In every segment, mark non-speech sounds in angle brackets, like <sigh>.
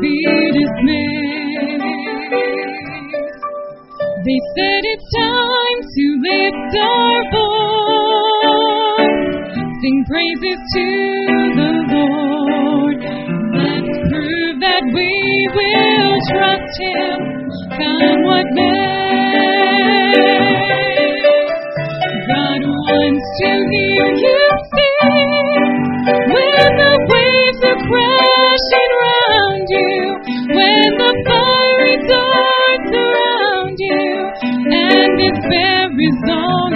be dismayed. They said it's time to lift our voice, sing praises to the Lord. Let's prove that we will trust Him, come what may. God wants to hear you and despair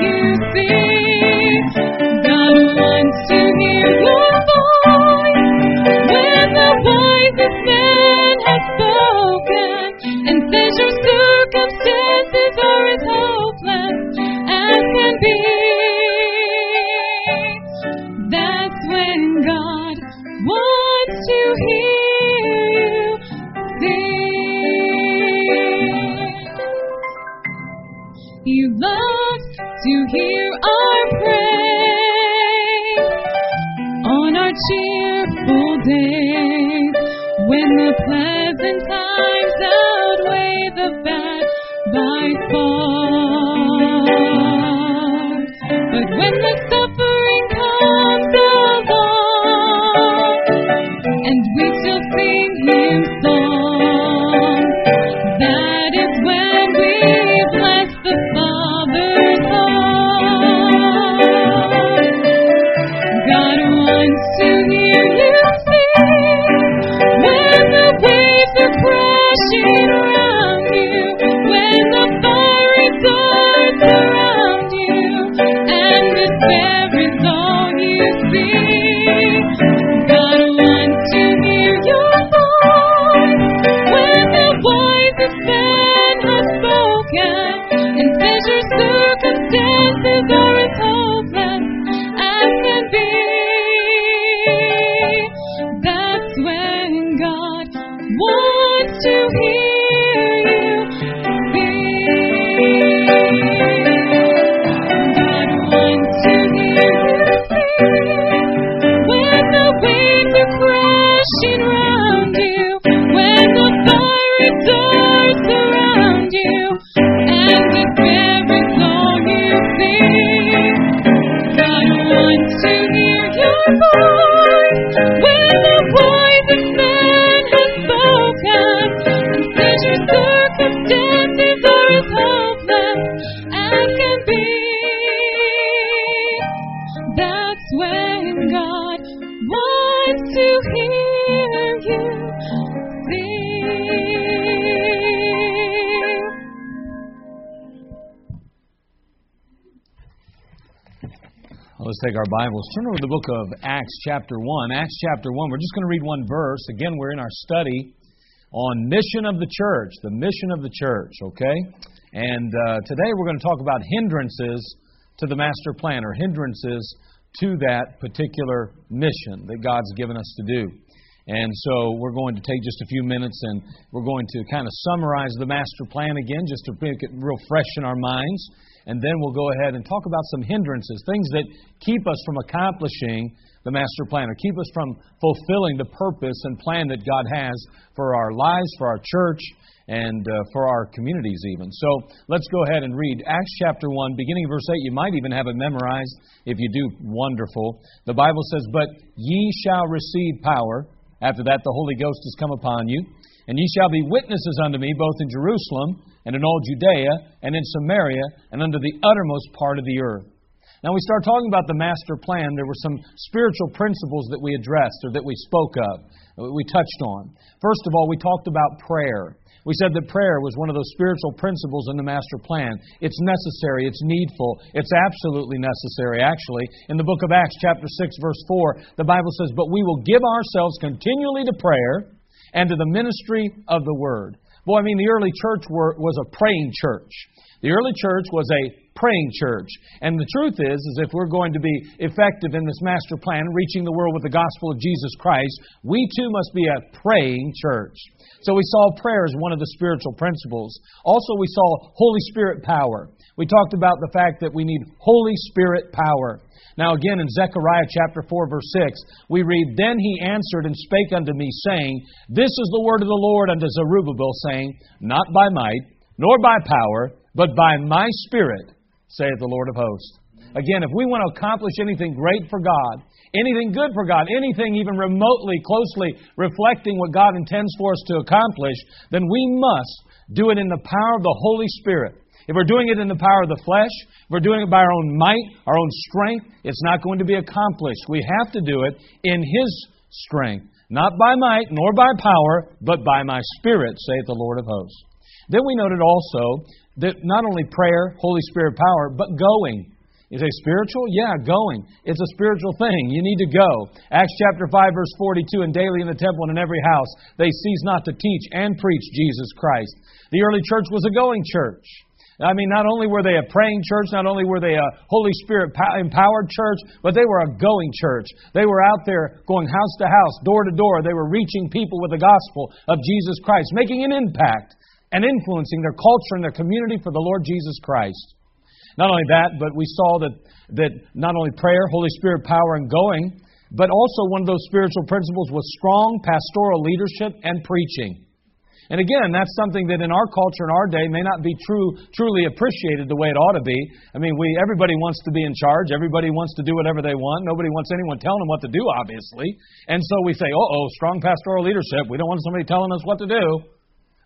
Bibles. Turn over to the book of Acts, chapter 1. Acts, chapter 1. We're just going to read one verse. Again, we're in our study on mission of the church, the mission of the church, okay? And uh, today we're going to talk about hindrances to the master plan, or hindrances to that particular mission that God's given us to do. And so we're going to take just a few minutes and we're going to kind of summarize the master plan again, just to make it real fresh in our minds. And then we'll go ahead and talk about some hindrances, things that keep us from accomplishing the master plan or keep us from fulfilling the purpose and plan that God has for our lives, for our church, and uh, for our communities, even. So let's go ahead and read Acts chapter 1, beginning verse 8. You might even have it memorized. If you do, wonderful. The Bible says, But ye shall receive power. After that, the Holy Ghost has come upon you. And ye shall be witnesses unto me both in Jerusalem and in all Judea and in Samaria and under the uttermost part of the earth. Now, we start talking about the master plan. There were some spiritual principles that we addressed or that we spoke of, we touched on. First of all, we talked about prayer. We said that prayer was one of those spiritual principles in the master plan. It's necessary, it's needful, it's absolutely necessary, actually. In the book of Acts, chapter 6, verse 4, the Bible says, But we will give ourselves continually to prayer and to the ministry of the word. Boy, I mean, the early church were, was a praying church. The early church was a praying church. And the truth is, is if we're going to be effective in this master plan, reaching the world with the gospel of Jesus Christ, we too must be a praying church. So we saw prayer as one of the spiritual principles. Also, we saw Holy Spirit power. We talked about the fact that we need Holy Spirit power. Now, again, in Zechariah chapter 4, verse 6, we read, Then he answered and spake unto me, saying, This is the word of the Lord unto Zerubbabel, saying, Not by might, nor by power, but by my Spirit, saith the Lord of hosts. Again, if we want to accomplish anything great for God, anything good for God, anything even remotely, closely reflecting what God intends for us to accomplish, then we must do it in the power of the Holy Spirit. If we're doing it in the power of the flesh, if we're doing it by our own might, our own strength, it's not going to be accomplished. We have to do it in His strength. Not by might, nor by power, but by my Spirit, saith the Lord of hosts. Then we noted also that not only prayer, Holy Spirit power, but going. You say spiritual? Yeah, going. It's a spiritual thing. You need to go. Acts chapter 5, verse 42, and daily in the temple and in every house, they cease not to teach and preach Jesus Christ. The early church was a going church. I mean, not only were they a praying church, not only were they a Holy Spirit empowered church, but they were a going church. They were out there going house to house, door to door. They were reaching people with the gospel of Jesus Christ, making an impact and influencing their culture and their community for the Lord Jesus Christ. Not only that, but we saw that, that not only prayer, Holy Spirit power, and going, but also one of those spiritual principles was strong pastoral leadership and preaching. And again, that's something that in our culture, in our day, may not be true, truly appreciated the way it ought to be. I mean, we, everybody wants to be in charge. Everybody wants to do whatever they want. Nobody wants anyone telling them what to do, obviously. And so we say, oh, oh, strong pastoral leadership. We don't want somebody telling us what to do.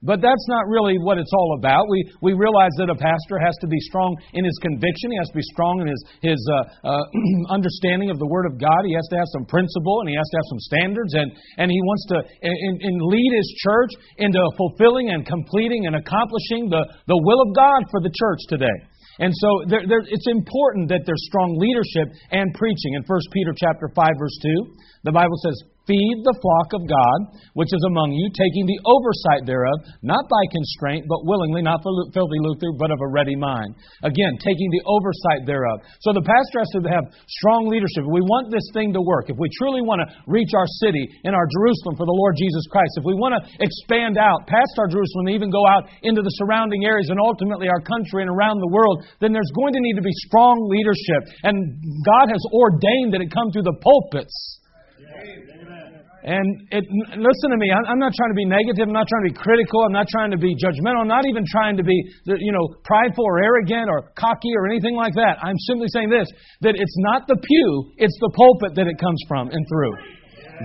But that's not really what it's all about. We, we realize that a pastor has to be strong in his conviction. He has to be strong in his, his uh, uh, <clears throat> understanding of the Word of God. He has to have some principle and he has to have some standards. And, and he wants to in, in lead his church into fulfilling and completing and accomplishing the, the will of God for the church today. And so there, there, it's important that there's strong leadership and preaching. In 1 Peter chapter 5, verse 2, the Bible says, Feed the flock of God, which is among you, taking the oversight thereof, not by constraint, but willingly, not for filthy lucre, but of a ready mind. Again, taking the oversight thereof. So the pastor has to have strong leadership. If we want this thing to work, if we truly want to reach our city and our Jerusalem for the Lord Jesus Christ, if we want to expand out past our Jerusalem and even go out into the surrounding areas and ultimately our country and around the world, then there's going to need to be strong leadership. And God has ordained that it come through the pulpits. And it, listen to me, I'm not trying to be negative. I'm not trying to be critical. I'm not trying to be judgmental. I'm not even trying to be, you know, prideful or arrogant or cocky or anything like that. I'm simply saying this, that it's not the pew, it's the pulpit that it comes from and through.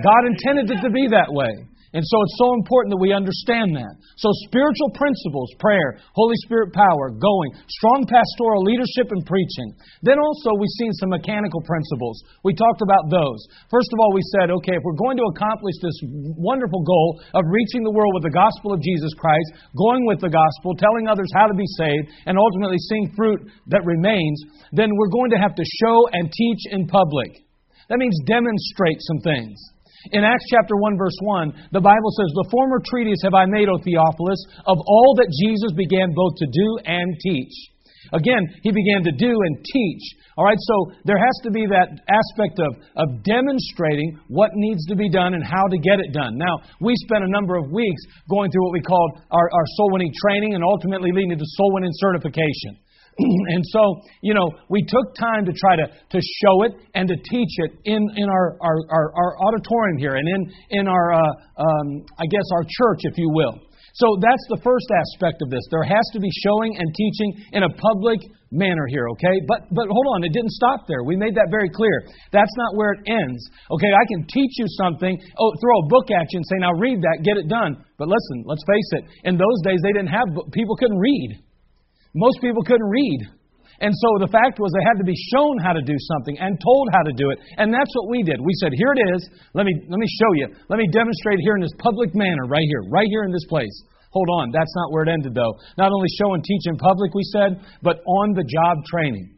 God intended it to be that way. And so it's so important that we understand that. So spiritual principles, prayer, Holy Spirit power, going, strong pastoral leadership and preaching. Then also we've seen some mechanical principles. We talked about those. First of all, we said, okay, if we're going to accomplish this wonderful goal of reaching the world with the gospel of Jesus Christ, going with the gospel, telling others how to be saved, and ultimately seeing fruit that remains, then we're going to have to show and teach in public. That means demonstrate some things. In Acts chapter 1 verse 1, the Bible says, The former treatise have I made, O Theophilus, of all that Jesus began both to do and teach. Again, he began to do and teach. All right, so there has to be that aspect of, of demonstrating what needs to be done and how to get it done. Now, we spent a number of weeks going through what we called our, our soul winning training and ultimately leading to soul winning certification. <clears throat> and so, you know, we took time to try to, to show it and to teach it in, in our, our, our, our auditorium here and in, in our, uh, um, I guess, our church, if you will. So that's the first aspect of this. There has to be showing and teaching in a public manner here, okay? But but hold on, it didn't stop there. We made that very clear. That's not where it ends. Okay, I can teach you something, oh, throw a book at you and say, now read that, get it done. But listen, let's face it. In those days, they didn't have people couldn't read. Most people couldn't read. And so the fact was they had to be shown how to do something and told how to do it. And that's what we did. We said, here it is. Let me, let me show you. Let me demonstrate here in this public manner, right here, right here in this place. Hold on. That's not where it ended, though. Not only show and teach in public, we said, but on the job training.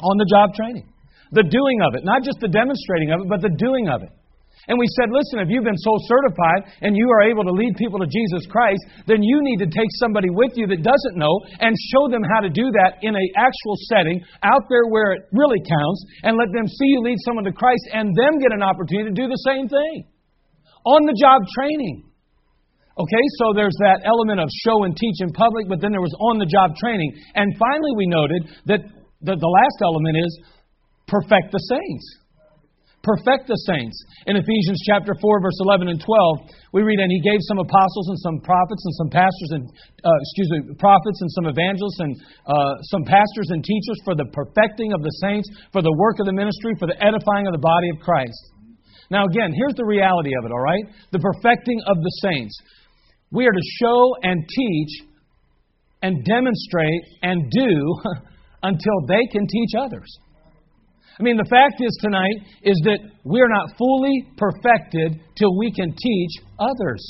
On the job training. The doing of it. Not just the demonstrating of it, but the doing of it. And we said, listen, if you've been soul certified and you are able to lead people to Jesus Christ, then you need to take somebody with you that doesn't know and show them how to do that in an actual setting out there where it really counts and let them see you lead someone to Christ and them get an opportunity to do the same thing. On the job training. Okay, so there's that element of show and teach in public, but then there was on the job training. And finally, we noted that the, the last element is perfect the saints perfect the saints. In Ephesians chapter 4, verse 11 and 12, we read, And he gave some apostles and some prophets and some pastors and, uh, excuse me, prophets and some evangelists and uh, some pastors and teachers for the perfecting of the saints, for the work of the ministry, for the edifying of the body of Christ. Now, again, here's the reality of it, all right? The perfecting of the saints. We are to show and teach and demonstrate and do <laughs> until they can teach others. I mean, the fact is tonight is that we're not fully perfected till we can teach others.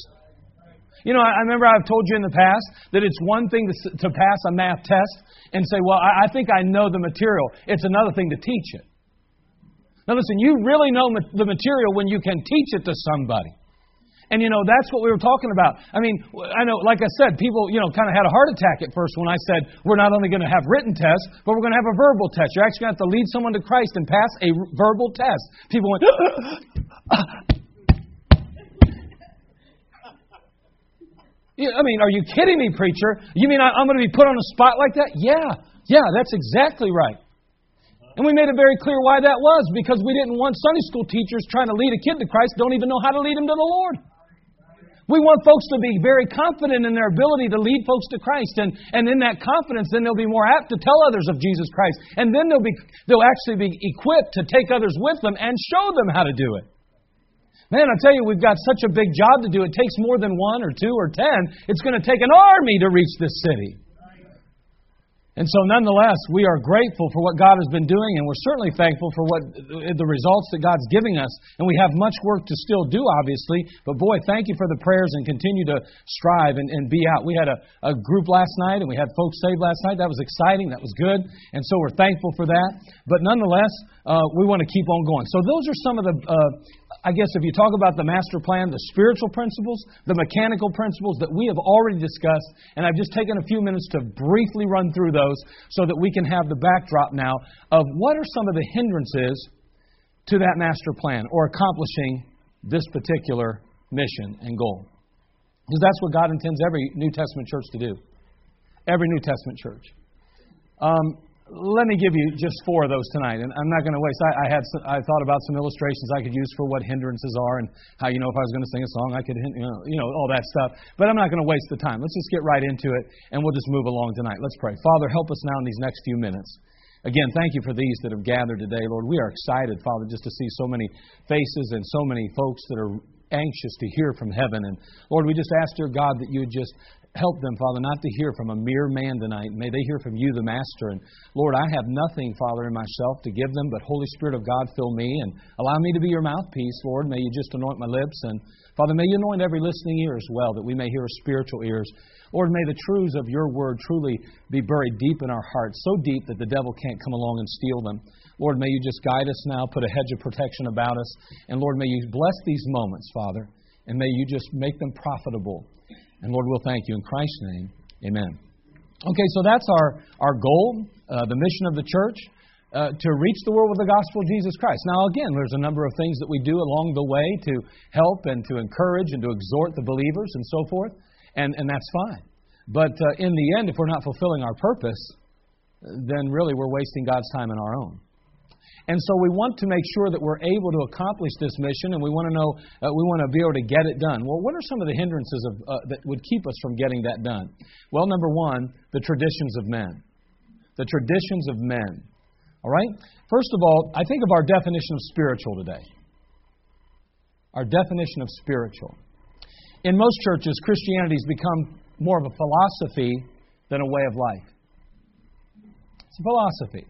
You know, I remember I've told you in the past that it's one thing to, to pass a math test and say, well, I, I think I know the material. It's another thing to teach it. Now, listen, you really know the material when you can teach it to somebody. And you know, that's what we were talking about. I mean, I know, like I said, people, you know, kind of had a heart attack at first when I said we're not only going to have written tests, but we're going to have a verbal test. You're actually going to have to lead someone to Christ and pass a verbal test. People went, <laughs> I mean, are you kidding me, preacher? You mean I'm going to be put on a spot like that? Yeah, yeah, that's exactly right. And we made it very clear why that was because we didn't want Sunday school teachers trying to lead a kid to Christ don't even know how to lead him to the Lord. We want folks to be very confident in their ability to lead folks to Christ. And, and in that confidence, then they'll be more apt to tell others of Jesus Christ. And then they'll, be, they'll actually be equipped to take others with them and show them how to do it. Man, I tell you, we've got such a big job to do. It takes more than one or two or ten. It's going to take an army to reach this city. And so, nonetheless, we are grateful for what God has been doing, and we're certainly thankful for what the results that God's giving us. And we have much work to still do, obviously. But boy, thank you for the prayers and continue to strive and, and be out. We had a, a group last night, and we had folks saved last night. That was exciting. That was good. And so we're thankful for that. But nonetheless, uh, we want to keep on going. So those are some of the uh, I guess if you talk about the master plan, the spiritual principles, the mechanical principles that we have already discussed, and I've just taken a few minutes to briefly run through those so that we can have the backdrop now of what are some of the hindrances to that master plan or accomplishing this particular mission and goal. Because that's what God intends every New Testament church to do. Every New Testament church. Um, let me give you just four of those tonight, and I'm not going to waste. I, I had I thought about some illustrations I could use for what hindrances are, and how you know if I was going to sing a song, I could you know, you know all that stuff. But I'm not going to waste the time. Let's just get right into it, and we'll just move along tonight. Let's pray. Father, help us now in these next few minutes. Again, thank you for these that have gathered today, Lord. We are excited, Father, just to see so many faces and so many folks that are anxious to hear from heaven. And Lord, we just ask, dear God, that you would just Help them, Father, not to hear from a mere man tonight. May they hear from you, the Master. And Lord, I have nothing, Father, in myself to give them, but Holy Spirit of God, fill me and allow me to be your mouthpiece, Lord. May you just anoint my lips. And Father, may you anoint every listening ear as well, that we may hear spiritual ears. Lord, may the truths of your word truly be buried deep in our hearts, so deep that the devil can't come along and steal them. Lord, may you just guide us now, put a hedge of protection about us. And Lord, may you bless these moments, Father, and may you just make them profitable and Lord, we'll thank you in Christ's name. Amen. Okay, so that's our, our goal, uh, the mission of the church. Uh, to reach the world with the gospel of Jesus Christ. Now, again, there's a number of things that we do along the way to help and to encourage and to exhort the believers and so forth, and, and that's fine. But uh, in the end, if we're not fulfilling our purpose, then really we're wasting God's time and our own. And so we want to make sure that we're able to accomplish this mission, and we want to know, uh, we want to be able to get it done. Well, what are some of the hindrances of, uh, that would keep us from getting that done? Well, number one, the traditions of men. The traditions of men. All right? First of all, I think of our definition of spiritual today. Our definition of spiritual. In most churches, Christianity has become more of a philosophy than a way of life. It's a philosophy.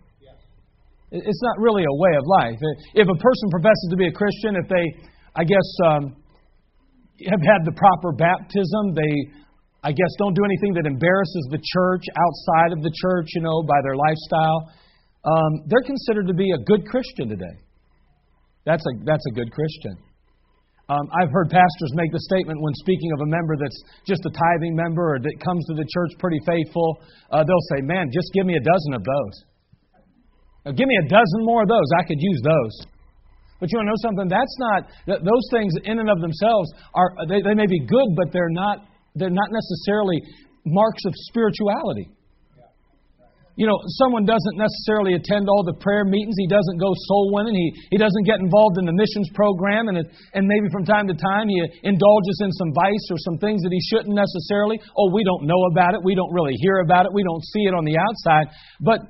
It's not really a way of life. If a person professes to be a Christian, if they, I guess, um, have had the proper baptism, they, I guess, don't do anything that embarrasses the church outside of the church, you know, by their lifestyle, um, they're considered to be a good Christian today. That's a, that's a good Christian. Um, I've heard pastors make the statement when speaking of a member that's just a tithing member or that comes to the church pretty faithful. Uh, they'll say, Man, just give me a dozen of those. Uh, give me a dozen more of those. I could use those. But you want to know something? That's not, those things in and of themselves are, they, they may be good, but they're not, they're not necessarily marks of spirituality. You know, someone doesn't necessarily attend all the prayer meetings. He doesn't go soul winning. He, he doesn't get involved in the missions program. And, it, and maybe from time to time he indulges in some vice or some things that he shouldn't necessarily. Oh, we don't know about it. We don't really hear about it. We don't see it on the outside. But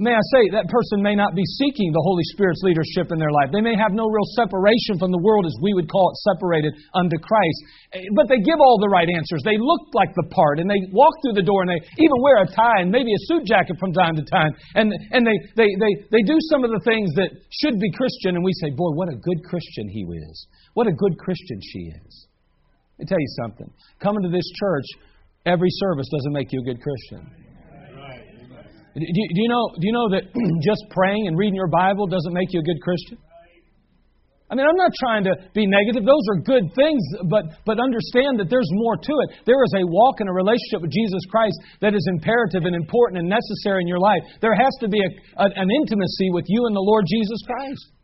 may I say, that person may not be seeking the Holy Spirit's leadership in their life. They may have no real separation from the world as we would call it separated unto Christ. Eh, but they give all the right answers. They look like the part and they walk through the door and they even wear a tie and maybe a suit jacket from time to time. And, and they, they, they, they do some of the things that should be Christian and we say, boy, what a good Christian he is. What a good Christian she is. Let me tell you something. Coming to this church every service doesn't make you a good Christian. Do you, do you know, do you know that <clears throat> just praying and reading your Bible doesn't make you a good Christian? I mean, I'm not trying to be negative. Those are good things, but, but understand that there's more to it. There is a walk and a relationship with Jesus Christ that is imperative and important and necessary in your life. There has to be a, a, an intimacy with you and the Lord Jesus Christ.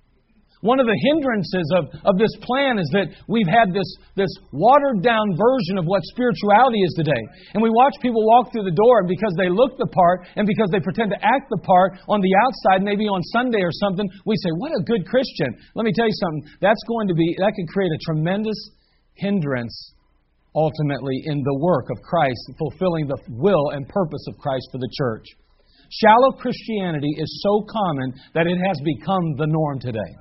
One of the hindrances of, of this plan is that we've had this, this watered down version of what spirituality is today. And we watch people walk through the door, and because they look the part, and because they pretend to act the part on the outside, maybe on Sunday or something, we say, What a good Christian. Let me tell you something. That's going to be, that could create a tremendous hindrance ultimately in the work of Christ, fulfilling the will and purpose of Christ for the church. Shallow Christianity is so common that it has become the norm today.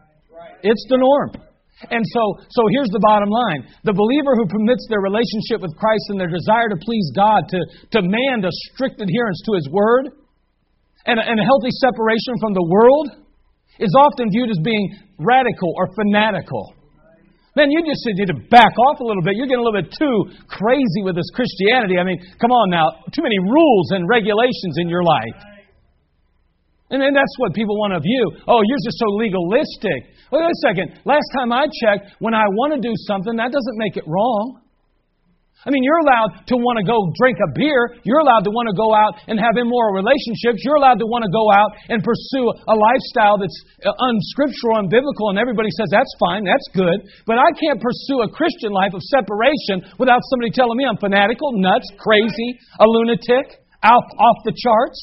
It's the norm. And so, so here's the bottom line. The believer who permits their relationship with Christ and their desire to please God to demand a strict adherence to His Word and a, and a healthy separation from the world is often viewed as being radical or fanatical. Man, you just need to back off a little bit. You're getting a little bit too crazy with this Christianity. I mean, come on now. Too many rules and regulations in your life. And then that's what people want of you. Oh, you're just so legalistic. Wait a second. Last time I checked, when I want to do something, that doesn't make it wrong. I mean, you're allowed to want to go drink a beer. You're allowed to want to go out and have immoral relationships. You're allowed to want to go out and pursue a lifestyle that's uh, unscriptural and biblical, and everybody says that's fine, that's good. But I can't pursue a Christian life of separation without somebody telling me I'm fanatical, nuts, crazy, a lunatic, off, off the charts.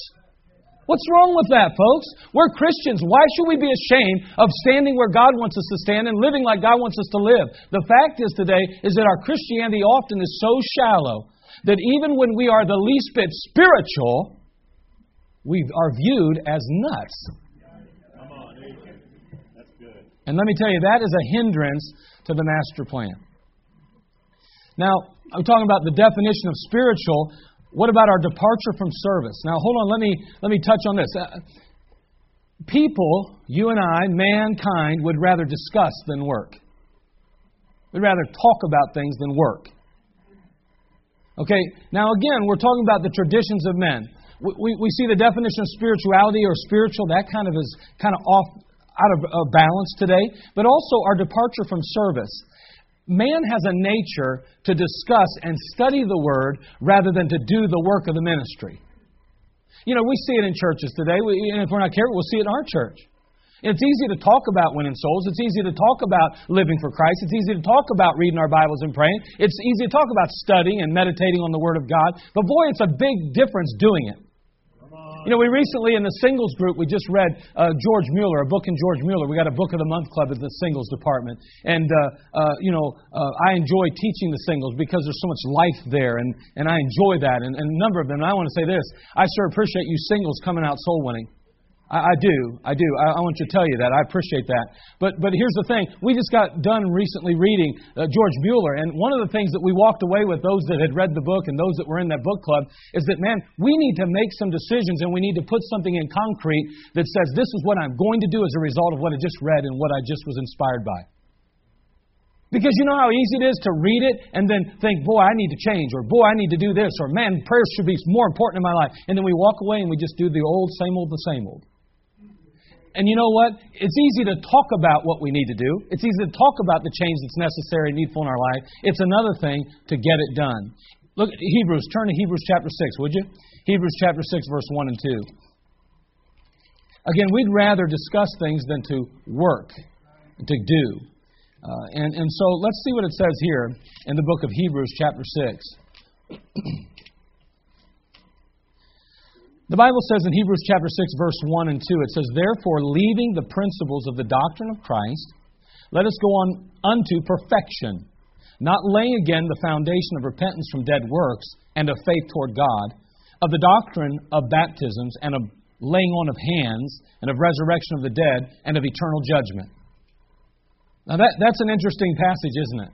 What's wrong with that, folks? We're Christians. Why should we be ashamed of standing where God wants us to stand and living like God wants us to live? The fact is today is that our Christianity often is so shallow that even when we are the least bit spiritual, we are viewed as nuts. On, And let me tell you, that is a hindrance to the master plan. Now, I'm talking about the definition of spiritual. What about our departure from service? Now, hold on, let me, let me touch on this. Uh, people, you and I, mankind, would rather discuss than work. We'd rather talk about things than work. Okay, now again, we're talking about the traditions of men. We, we, we see the definition of spirituality or spiritual, that kind of is kind of off, out of uh, balance today, but also our departure from service man has a nature to discuss and study the Word rather than to do the work of the ministry. You know, we see it in churches today, we, and if we're not careful, we'll see it in our church. It's easy to talk about winning souls. It's easy to talk about living for Christ. It's easy to talk about reading our Bibles and praying. It's easy to talk about studying and meditating on the Word of God. But boy, it's a big difference doing it. You know, we recently in the singles group, we just read uh, George Mueller, a book in George Mueller. We got a Book of the Month club at the singles department. And, uh, uh, you know, uh, I enjoy teaching the singles because there's so much life there, and, and I enjoy that. And, and a number of them, and I want to say this I sure appreciate you singles coming out soul winning. I, I do. I do. I, I, want to tell you that. I appreciate that. But, but here's the thing. We just got done recently reading uh, George Mueller, and one of the things that we walked away with, those that had read the book and those that were in that book club, is that, man, we need to make some decisions and we need to put something in concrete that says, this is what I'm going to do as a result of what I just read and what I just was inspired by. Because you know how easy it is to read it and then think, boy, I need to change, or boy, I need to do this, or man, prayer should be more important in my life. And then we walk away and we just do the old, same old, the same old. And you know what? It's easy to talk about what we need to do. It's easy to talk about the change that's necessary and needful in our life. It's another thing to get it done. Look at Hebrews. Turn to Hebrews chapter 6, would you? Hebrews chapter 6, verse 1 and 2. Again, we'd rather discuss things than to work, to do. Uh, and, and so let's see what it says here in the book of Hebrews, chapter 6. <clears throat> The Bible says in Hebrews chapter 6, verse 1 and 2, it says, Therefore, leaving the principles of the doctrine of Christ, let us go on unto perfection, not laying again the foundation of repentance from dead works and of faith toward God, of the doctrine of baptisms and of laying on of hands and of resurrection of the dead and of eternal judgment. Now, that, that's an interesting passage, isn't it?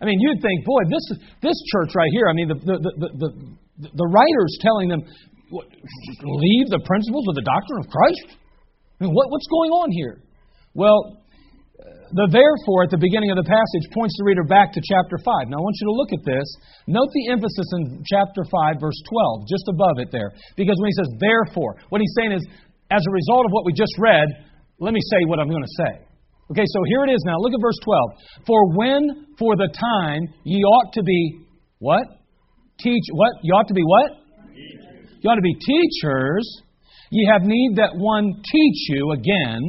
I mean, you'd think, boy, this, this church right here, I mean, the, the, the, the, the writer's telling them, what, leave the principles of the doctrine of Christ? I mean, what, what's going on here? Well, uh, the therefore at the beginning of the passage points the reader back to chapter 5. Now, I want you to look at this. Note the emphasis in chapter 5, verse 12, just above it there. Because when he says therefore, what he's saying is, as a result of what we just read, let me say what I'm going to say. Okay, so here it is now. Look at verse 12. For when, for the time, ye ought to be, what? Teach, what? You ought to be what? You ought to be teachers. Ye have need that one teach you again,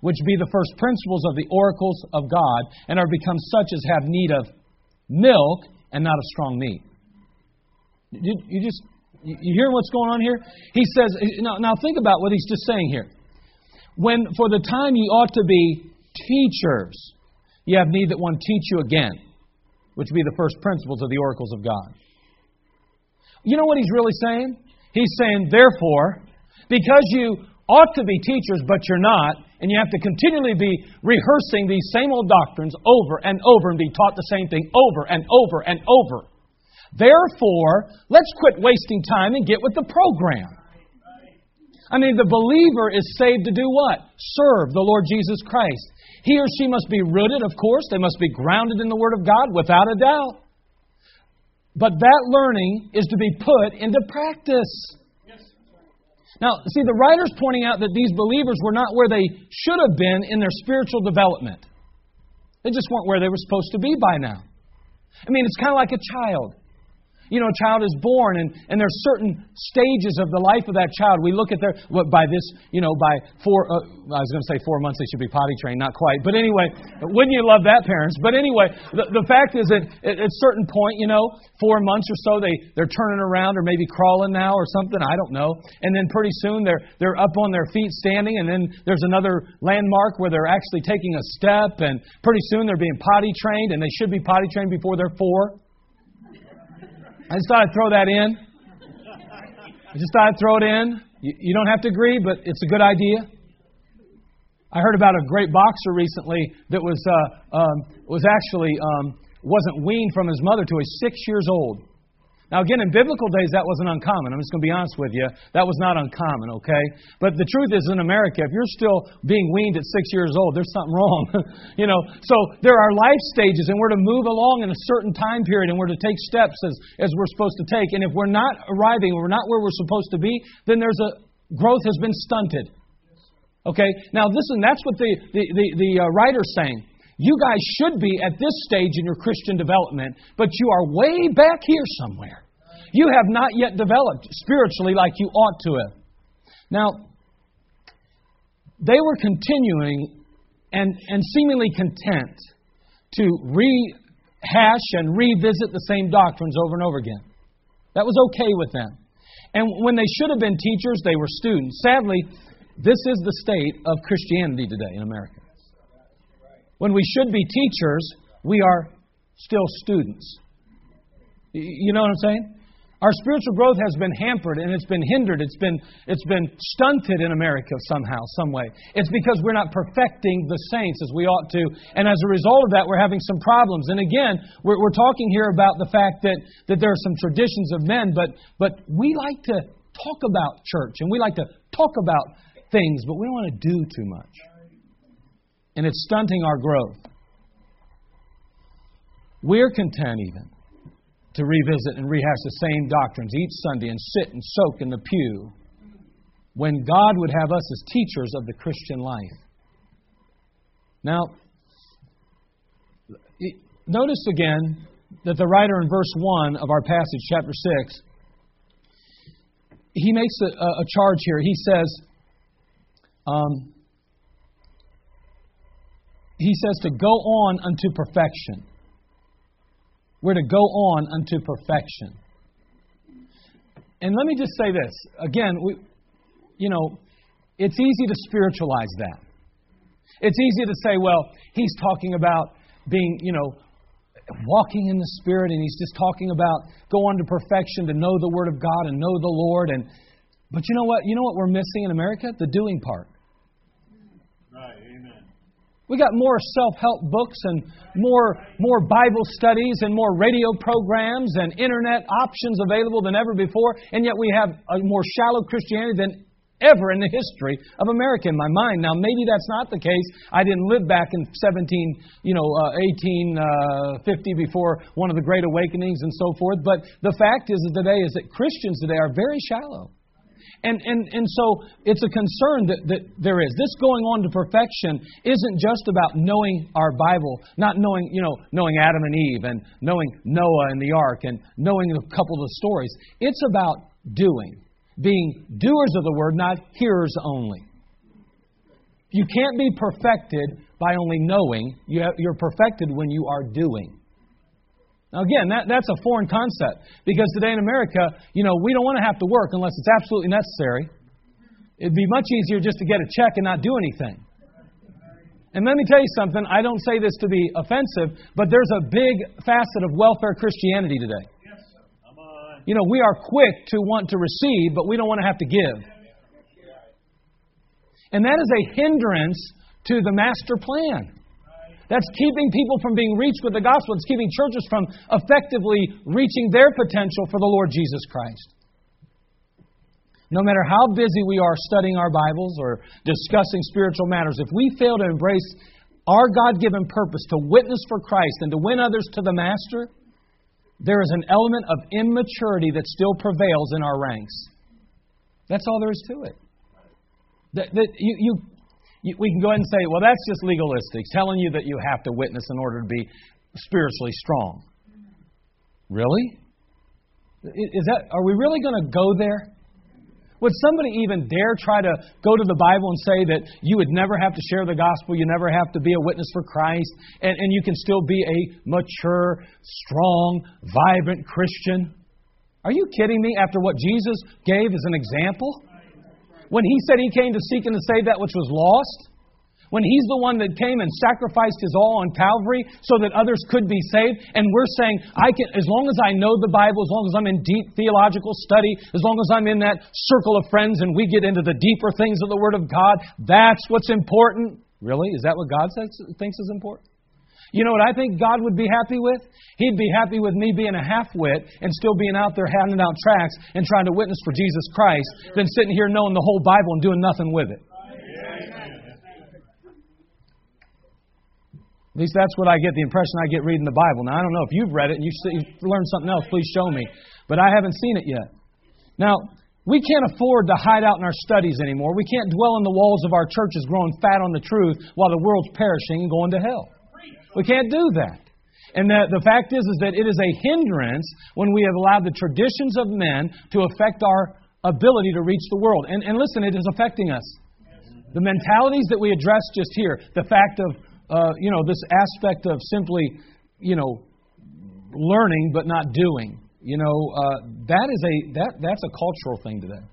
which be the first principles of the oracles of God, and are become such as have need of milk and not of strong meat. You, you just you hear what's going on here? He says, now, now think about what he's just saying here. When for the time ye ought to be teachers, ye have need that one teach you again, which be the first principles of the oracles of God. You know what he's really saying? He's saying, therefore, because you ought to be teachers, but you're not, and you have to continually be rehearsing these same old doctrines over and over and be taught the same thing over and over and over. Therefore, let's quit wasting time and get with the program. I mean, the believer is saved to do what? Serve the Lord Jesus Christ. He or she must be rooted, of course. They must be grounded in the Word of God, without a doubt. But that learning is to be put into practice. Now, see, the writer's pointing out that these believers were not where they should have been in their spiritual development. They just weren't where they were supposed to be by now. I mean, it's kind of like a child. You know, a child is born, and, and there's certain stages of the life of that child. We look at their, what, by this, you know, by four, uh, I was going to say four months they should be potty trained, not quite. But anyway, wouldn't you love that, parents? But anyway, the, the fact is that at, at a certain point, you know, four months or so, they, they're turning around or maybe crawling now or something, I don't know. And then pretty soon they're, they're up on their feet standing, and then there's another landmark where they're actually taking a step, and pretty soon they're being potty trained, and they should be potty trained before they're four. I just thought I'd throw that in. I just thought I'd throw it in. You, you don't have to agree, but it's a good idea. I heard about a great boxer recently that was uh, um, was actually um, wasn't weaned from his mother till he was six years old. Now, again, in biblical days, that wasn't uncommon. I'm just going to be honest with you. That was not uncommon, okay? But the truth is, in America, if you're still being weaned at six years old, there's something wrong. <laughs> you know, so there are life stages, and we're to move along in a certain time period, and we're to take steps as, as we're supposed to take. And if we're not arriving, we're not where we're supposed to be, then there's a growth has been stunted. Okay? Now, listen, that's what the, the, the, the uh, writer's saying. You guys should be at this stage in your Christian development, but you are way back here somewhere. You have not yet developed spiritually like you ought to have. Now, they were continuing and, and seemingly content to rehash and revisit the same doctrines over and over again. That was okay with them. And when they should have been teachers, they were students. Sadly, this is the state of Christianity today in America. When we should be teachers, we are still students. You know what I'm saying? Our spiritual growth has been hampered and it's been hindered. It's been, it's been stunted in America somehow, some way. It's because we're not perfecting the saints as we ought to. And as a result of that, we're having some problems. And again, we're, we're talking here about the fact that, that there are some traditions of men, but, but we like to talk about church and we like to talk about things, but we don't want to do too much and it's stunting our growth. We're content even to revisit and rehash the same doctrines each Sunday and sit and soak in the pew when God would have us as teachers of the Christian life. Now, notice again that the writer in verse 1 of our passage, chapter 6, he makes a, a charge here. He says, um, he says to go on unto perfection. We're to go on unto perfection. And let me just say this again, we, you know, it's easy to spiritualize that. It's easy to say, well, he's talking about being, you know, walking in the Spirit, and he's just talking about go on to perfection to know the Word of God and know the Lord. And but you know what? You know what we're missing in America? The doing part. We got more self-help books and more more Bible studies and more radio programs and internet options available than ever before, and yet we have a more shallow Christianity than ever in the history of America in my mind. Now, maybe that's not the case. I didn't live back in 17, you know, uh, 1850 uh, before one of the great awakenings and so forth. But the fact is that today is that Christians today are very shallow. And, and, and so it's a concern that, that there is. This going on to perfection isn't just about knowing our Bible, not knowing, you know, knowing Adam and Eve and knowing Noah and the ark and knowing a couple of stories. It's about doing being doers of the word, not hearers only. You can't be perfected by only knowing. You are perfected when you are doing. Now, again, that, that's a foreign concept because today in America, you know, we don't want to have to work unless it's absolutely necessary. It'd be much easier just to get a check and not do anything. And let me tell you something, I don't say this to be offensive, but there's a big facet of welfare Christianity today. You know, we are quick to want to receive, but we don't want to have to give. And that is a hindrance to the master plan. That's keeping people from being reached with the gospel. It's keeping churches from effectively reaching their potential for the Lord Jesus Christ. No matter how busy we are studying our Bibles or discussing spiritual matters, if we fail to embrace our God given purpose to witness for Christ and to win others to the Master, there is an element of immaturity that still prevails in our ranks. That's all there is to it. That, that you, you, we can go ahead and say, well, that's just legalistic, telling you that you have to witness in order to be spiritually strong. Really? Is that, are we really going to go there? Would somebody even dare try to go to the Bible and say that you would never have to share the gospel, you never have to be a witness for Christ, and, and you can still be a mature, strong, vibrant Christian? Are you kidding me after what Jesus gave as an example? When he said he came to seek and to save that which was lost? When He's the one that came and sacrificed His all on Calvary so that others could be saved, and we're saying, I can, as long as I know the Bible, as long as I'm in deep theological study, as long as I'm in that circle of friends and we get into the deeper things of the Word of God, that's what's important. Really? Is that what God says, thinks is important? You know what I think God would be happy with? He'd be happy with me being a half wit and still being out there handing out tracts and trying to witness for Jesus Christ than sitting here knowing the whole Bible and doing nothing with it. At least that's what I get, the impression I get reading the Bible. Now, I don't know if you've read it and you've learned something else, please show me. But I haven't seen it yet. Now, we can't afford to hide out in our studies anymore. We can't dwell in the walls of our churches growing fat on the truth while the world's perishing and going to hell. We can't do that. And the, the fact is, is that it is a hindrance when we have allowed the traditions of men to affect our ability to reach the world. And, and listen, it is affecting us. The mentalities that we addressed just here, the fact of uh, you know, this aspect of simply, you know, learning but not doing. You know, uh, that is a that that's a cultural thing today.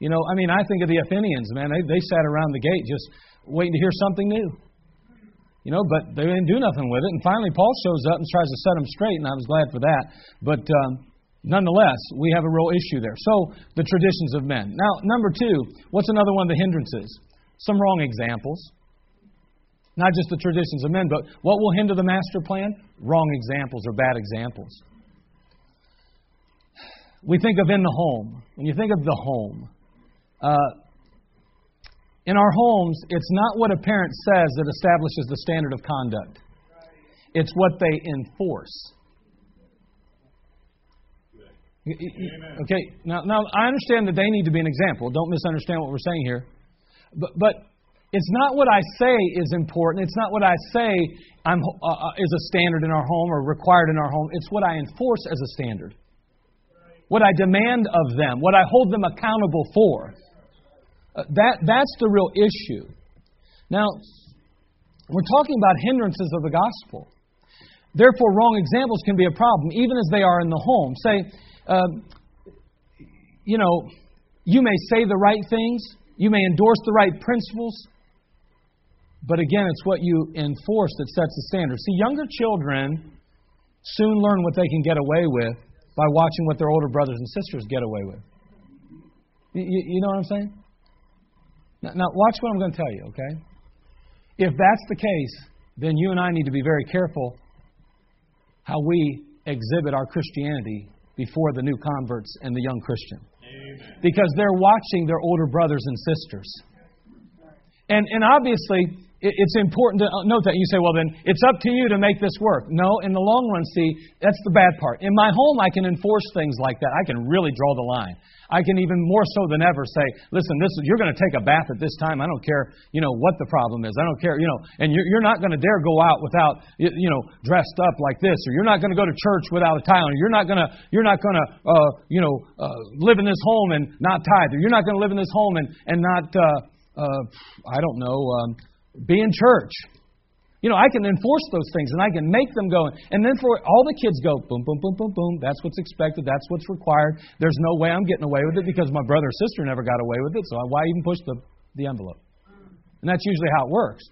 You know, I mean, I think of the Athenians, man. They they sat around the gate just waiting to hear something new. You know, but they didn't do nothing with it. And finally, Paul shows up and tries to set them straight, and I was glad for that. But um, nonetheless, we have a real issue there. So, the traditions of men. Now, number two, what's another one of the hindrances? Some wrong examples. Not just the traditions of men, but what will hinder the master plan? Wrong examples or bad examples. We think of in the home. When you think of the home, uh, in our homes, it's not what a parent says that establishes the standard of conduct, it's what they enforce. Okay, now, now I understand that they need to be an example. Don't misunderstand what we're saying here. But, but it's not what I say is important. It's not what I say I'm, uh, uh, is a standard in our home or required in our home. It's what I enforce as a standard. What I demand of them, what I hold them accountable for. Uh, that, that's the real issue. Now, we're talking about hindrances of the gospel. Therefore, wrong examples can be a problem, even as they are in the home. Say, uh, you know, you may say the right things, you may endorse the right principles, but again, it's what you enforce that sets the standard. See, younger children soon learn what they can get away with by watching what their older brothers and sisters get away with. You, you know what I'm saying? Now, now, watch what I'm going to tell you, okay? If that's the case, then you and I need to be very careful how we exhibit our Christianity before the new converts and the young Christian. Amen. Because they're watching their older brothers and sisters. And, and obviously, it's important to note that. You say, well, then it's up to you to make this work. No, in the long run, see, that's the bad part. In my home, I can enforce things like that. I can really draw the line. I can even more so than ever say, listen, this is, you're going to take a bath at this time. I don't care, you know, what the problem is. I don't care, you know, and you're, you're not going to dare go out without, you know, dressed up like this, or you're not going to go to church without a tie on. You're not going to, you're not going to, uh, you know, uh, live in this home and not tithe. Or you're not going to live in this home and and not, uh, uh, I don't know, um, be in church. You know, I can enforce those things and I can make them go. And then for all the kids go, boom, boom, boom, boom, boom. That's what's expected. That's what's required. There's no way I'm getting away with it because my brother or sister never got away with it. So why even push the, the envelope? And that's usually how it works.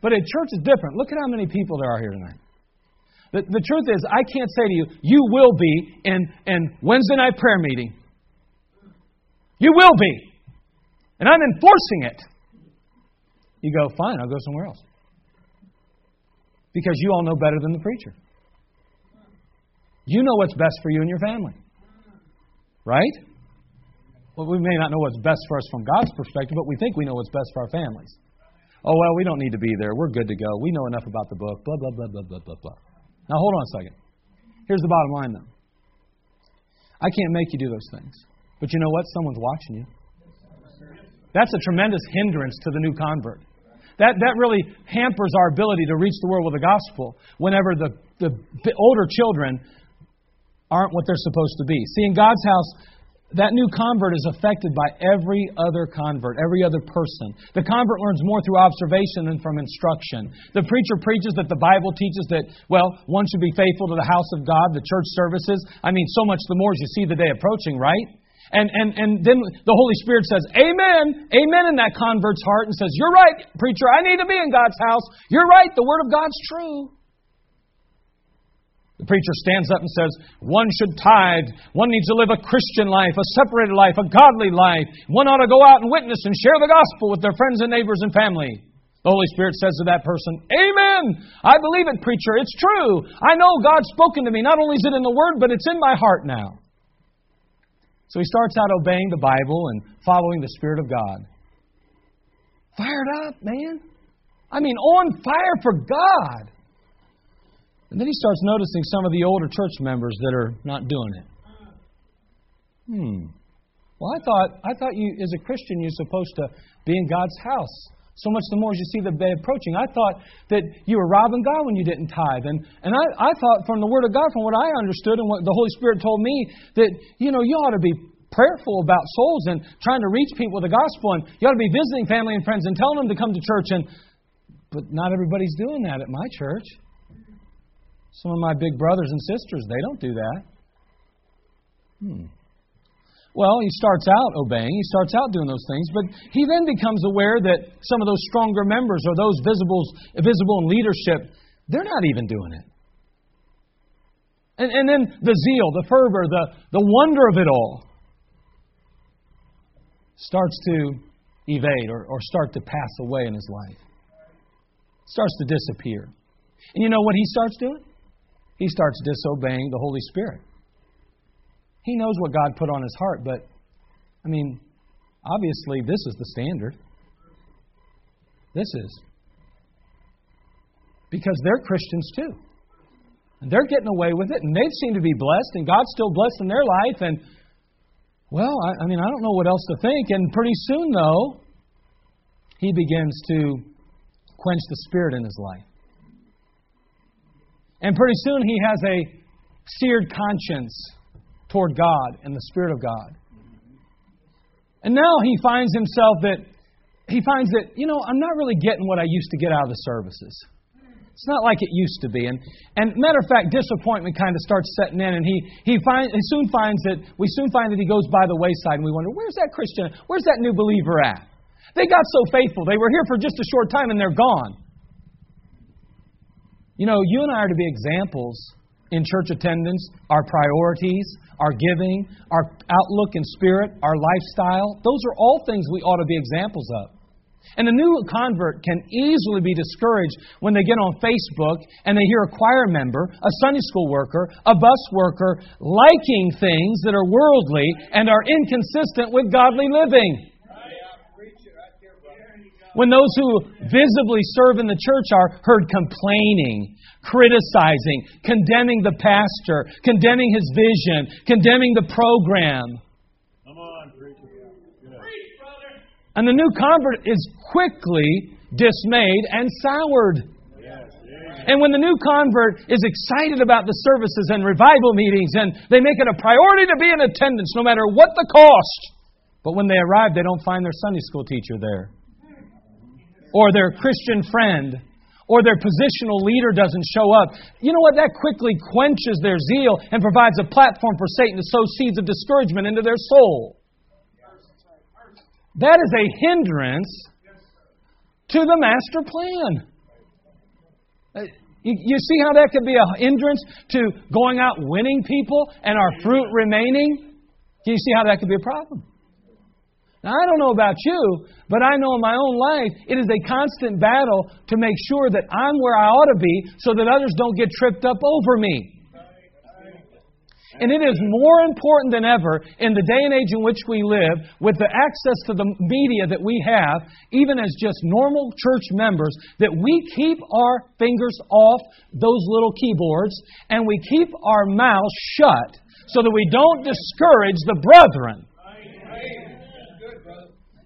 But at church is different. Look at how many people there are here tonight. The, the truth is, I can't say to you, you will be in, in Wednesday night prayer meeting. You will be. And I'm enforcing it. You go, fine, I'll go somewhere else because you all know better than the preacher. You know what's best for you and your family. Right? Well, we may not know what's best for us from God's perspective, but we think we know what's best for our families. Oh, well, we don't need to be there. We're good to go. We know enough about the book. Blah, blah, blah, blah, blah, blah, blah. Now, hold on a second. Here's the bottom line, though. I can't make you do those things. But you know what? Someone's watching you. That's a tremendous hindrance to the new convert. That, that really hampers our ability to reach the world with the gospel whenever the, the older children aren't what they're supposed to be. See, in God's house, that new convert is affected by every other convert, every other person. The convert learns more through observation than from instruction. The preacher preaches that the Bible teaches that, well, one should be faithful to the house of God, the church services. I mean, so much the more as you see the day approaching, right? And, and, and then the Holy Spirit says, Amen, Amen in that convert's heart and says, You're right, preacher, I need to be in God's house. You're right, the Word of God's true. The preacher stands up and says, One should tithe. One needs to live a Christian life, a separated life, a godly life. One ought to go out and witness and share the gospel with their friends and neighbors and family. The Holy Spirit says to that person, Amen. I believe it, preacher. It's true. I know God's spoken to me. Not only is it in the Word, but it's in my heart now. So he starts out obeying the Bible and following the Spirit of God. Fired up, man. I mean, on fire for God. And then he starts noticing some of the older church members that are not doing it. Hmm. Well, I thought I thought you, as a Christian, you're supposed to be in God's house. So much the more as you see the day approaching. I thought that you were robbing God when you didn't tithe. And, and I, I thought from the Word of God, from what I understood and what the Holy Spirit told me, that, you know, you ought to be prayerful about souls and trying to reach people with the gospel. And you ought to be visiting family and friends and telling them to come to church. And, but not everybody's doing that at my church. Some of my big brothers and sisters, they don't do that. Hmm. Well, he starts out obeying, he starts out doing those things, but he then becomes aware that some of those stronger members or those visible, visible in leadership, they're not even doing it. And, and then the zeal, the fervor, the, the wonder of it all starts to evade or, or start to pass away in his life. Starts to disappear. And you know what he starts doing? He starts disobeying the Holy Spirit. He knows what God put on his heart, but, I mean, obviously, this is the standard. This is. Because they're Christians too. And they're getting away with it, and they seem to be blessed, and God's still blessing their life. And, well, I, I mean, I don't know what else to think. And pretty soon, though, he begins to quench the spirit in his life. And pretty soon, he has a seared conscience toward God and the Spirit of God. And now he finds himself that he finds that, you know, I'm not really getting what I used to get out of the services. It's not like it used to be. And, and matter of fact, disappointment kind of starts setting in, and he, he, find, he soon finds that, we soon find that he goes by the wayside, and we wonder, where's that Christian, where's that new believer at? They got so faithful. They were here for just a short time, and they're gone. You know, you and I are to be examples in church attendance, our priorities, our giving, our outlook and spirit, our lifestyle. Those are all things we ought to be examples of. And a new convert can easily be discouraged when they get on Facebook and they hear a choir member, a Sunday school worker, a bus worker liking things that are worldly and are inconsistent with godly living. When those who visibly serve in the church are heard complaining, criticizing, condemning the pastor, condemning his vision, condemning the program. Come on, preacher. And the new convert is quickly dismayed and soured. Yes. And when the new convert is excited about the services and revival meetings, and they make it a priority to be in attendance no matter what the cost, but when they arrive, they don't find their Sunday school teacher there, or their Christian friend, or their positional leader doesn't show up. You know what? That quickly quenches their zeal and provides a platform for Satan to sow seeds of discouragement into their soul. That is a hindrance to the master plan. Uh, You, see how that could be a hindrance to going out winning people and our fruit remaining? Can you see how that could be a problem? Now, I don't know about you, but I know in my own life it is a constant battle to make sure that I'm where I ought to be so that others don't get tripped up over me. And it is more important than ever in the day and age in which we live, with the access to the media that we have, even as just normal church members, that we keep our fingers off those little keyboards and we keep our mouths shut so that we don't discourage the brethren.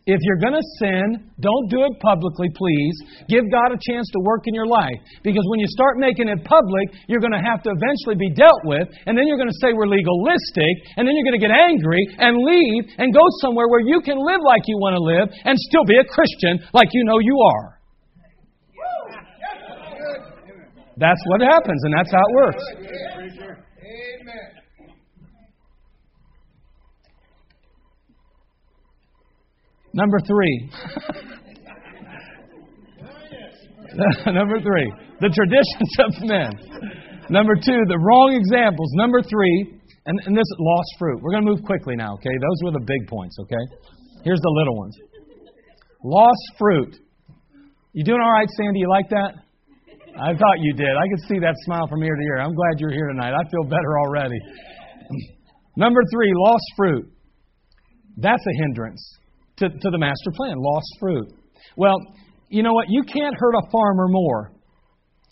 If you're going to sin, don't do it publicly, please. Give God a chance to work in your life. Because when you start making it public, you're going to have to eventually be dealt with, and then you're going to say we're legalistic, and then you're going to get angry and leave and go somewhere where you can live like you want to live and still be a Christian like you know you are. That's what happens, and that's how it works. Number three. <laughs> <laughs> Number three, the traditions of men. Number two, the wrong examples. Number three, and, and this lost fruit. We're going to move quickly now, okay? Those were the big points, okay? Here's the little ones. Lost fruit. You doing all right, Sandy? You like that? I thought you did. I could see that smile from ear to ear. I'm glad you're here tonight. I feel better already. Number three, lost fruit. That's a hindrance to, to the master plan, lost fruit. Well, you know what? You can't hurt a farmer more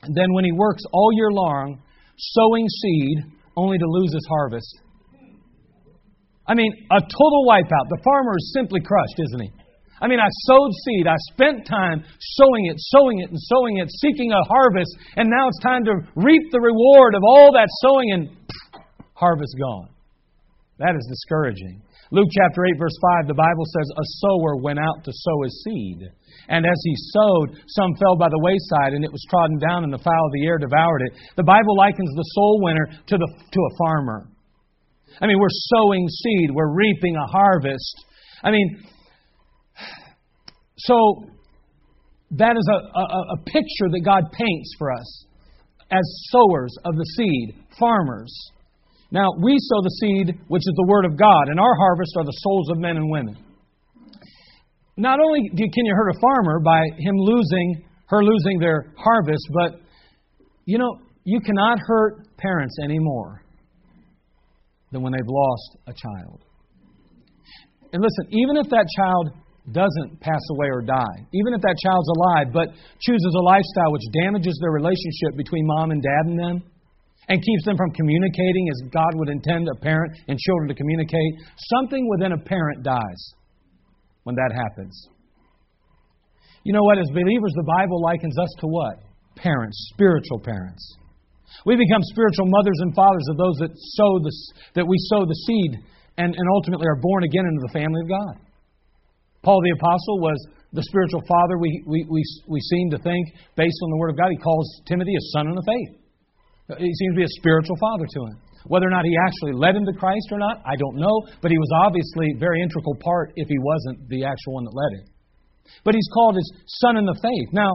than when he works all year long sowing seed only to lose his harvest. I mean, a total wipeout. The farmer is simply crushed, isn't he? I mean, I sowed seed. I spent time sowing it, sowing it, and sowing it, seeking a harvest, and now it's time to reap the reward of all that sowing, and pff, harvest gone. That is discouraging. Luke chapter 8, verse 5, the Bible says, A sower went out to sow his seed. And as he sowed, some fell by the wayside, and it was trodden down, and the fowl of the air devoured it. The Bible likens the soul winner to, the, to a farmer. I mean, we're sowing seed, we're reaping a harvest. I mean, so that is a, a, a picture that God paints for us as sowers of the seed, farmers. Now, we sow the seed, which is the Word of God, and our harvest are the souls of men and women. Not only can you hurt a farmer by him losing, her losing their harvest, but, you know, you cannot hurt parents anymore than when they've lost a child. And listen, even if that child doesn't pass away or die, even if that child's alive but chooses a lifestyle which damages their relationship between mom and dad and them, and keeps them from communicating as God would intend a parent and children to communicate, something within a parent dies when that happens. You know what? As believers, the Bible likens us to what? Parents, spiritual parents. We become spiritual mothers and fathers of those that sow the, that we sow the seed and, and ultimately are born again into the family of God. Paul the Apostle was the spiritual father we, we, we, we seem to think, based on the Word of God. He calls Timothy a son in the faith. Uh, he seems to be a spiritual father to him. Whether or not he actually led him to Christ or not, I don't know, but he was obviously a very integral part if he wasn't the actual one that led him. But he's called his son in the faith. Now,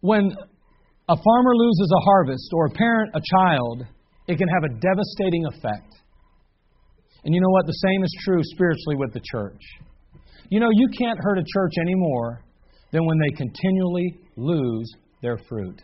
when a farmer loses a harvest or a parent a child, it can have a devastating effect. And you know what? The same is true spiritually with the church. You know, you can't hurt a church any more than when they continually lose their fruit.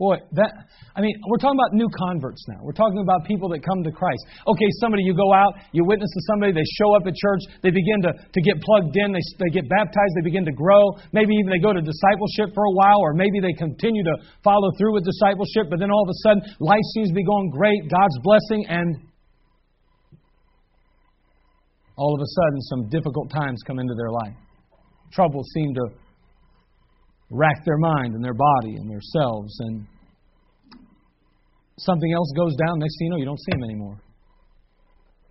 Boy, that I mean, we're talking about new converts now. We're talking about people that come to Christ. Okay, somebody you go out, you witness to somebody, they show up at church, they begin to, to get plugged in, they, they get baptized, they begin to grow. Maybe even they go to discipleship for a while, or maybe they continue to follow through with discipleship, but then all of a sudden life seems to be going great, God's blessing, and all of a sudden some difficult times come into their life. Troubles seem to rack their mind and their body and their selves, and something else goes down. Next thing you know, you don't see them anymore.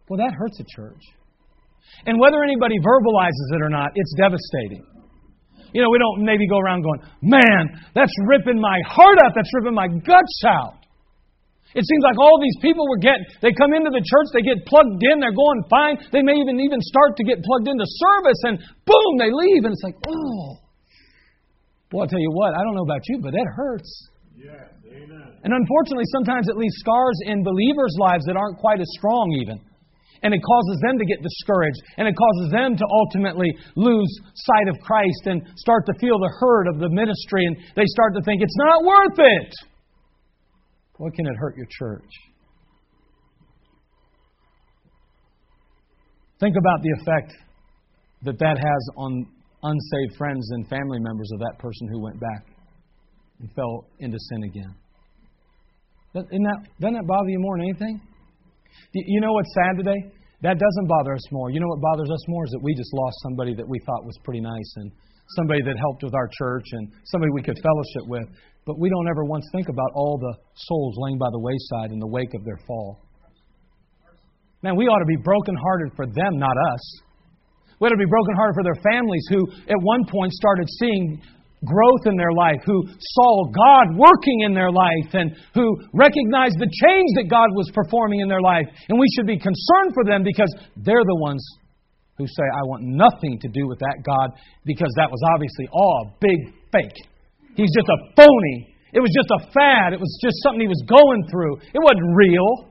Well, that hurts a church. And whether anybody verbalizes it or not, it's devastating. You know, we don't maybe go around going, man, that's ripping my heart out, that's ripping my guts out. It seems like all these people were getting, they come into the church, they get plugged in, they're going fine. They may even even start to get plugged into service, and boom, they leave, and it's like, oh. Well, I'll tell you what, I don't know about you, but that hurts. Yes, amen. And unfortunately, sometimes it leaves scars in believers' lives that aren't quite as strong, even. And it causes them to get discouraged, and it causes them to ultimately lose sight of Christ and start to feel the hurt of the ministry, and they start to think it's not worth it. What can it hurt your church? Think about the effect that that has on unsaved friends and family members of that person who went back and fell into sin again. Isn't that, doesn't that bother you more than anything? You know what's sad today? That doesn't bother us more. You know what bothers us more is that we just lost somebody that we thought was pretty nice and somebody that helped with our church and somebody we could fellowship with. But we don't ever once think about all the souls laying by the wayside in the wake of their fall. Man, we ought to be brokenhearted for them, not us. We ought to be brokenhearted for their families who, at one point, started seeing growth in their life, who saw God working in their life, and who recognized the change that God was performing in their life. And we should be concerned for them because they're the ones who say, I want nothing to do with that God because that was obviously all a big fake. He's just a phony. It was just a fad. It was just something he was going through. It wasn't real.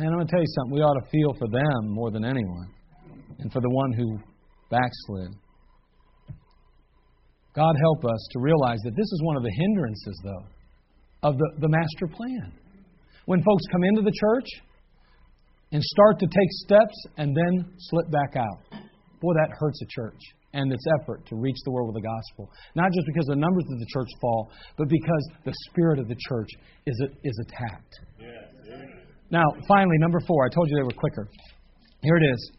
Man, I'm going to tell you something. We ought to feel for them more than anyone, and for the one who backslid. God help us to realize that this is one of the hindrances, though, of the, the master plan. When folks come into the church and start to take steps and then slip back out, boy, that hurts a church and its effort to reach the world with the gospel. Not just because the numbers of the church fall, but because the spirit of the church is, is attacked. Now, finally, number four. I told you they were quicker. Here it is.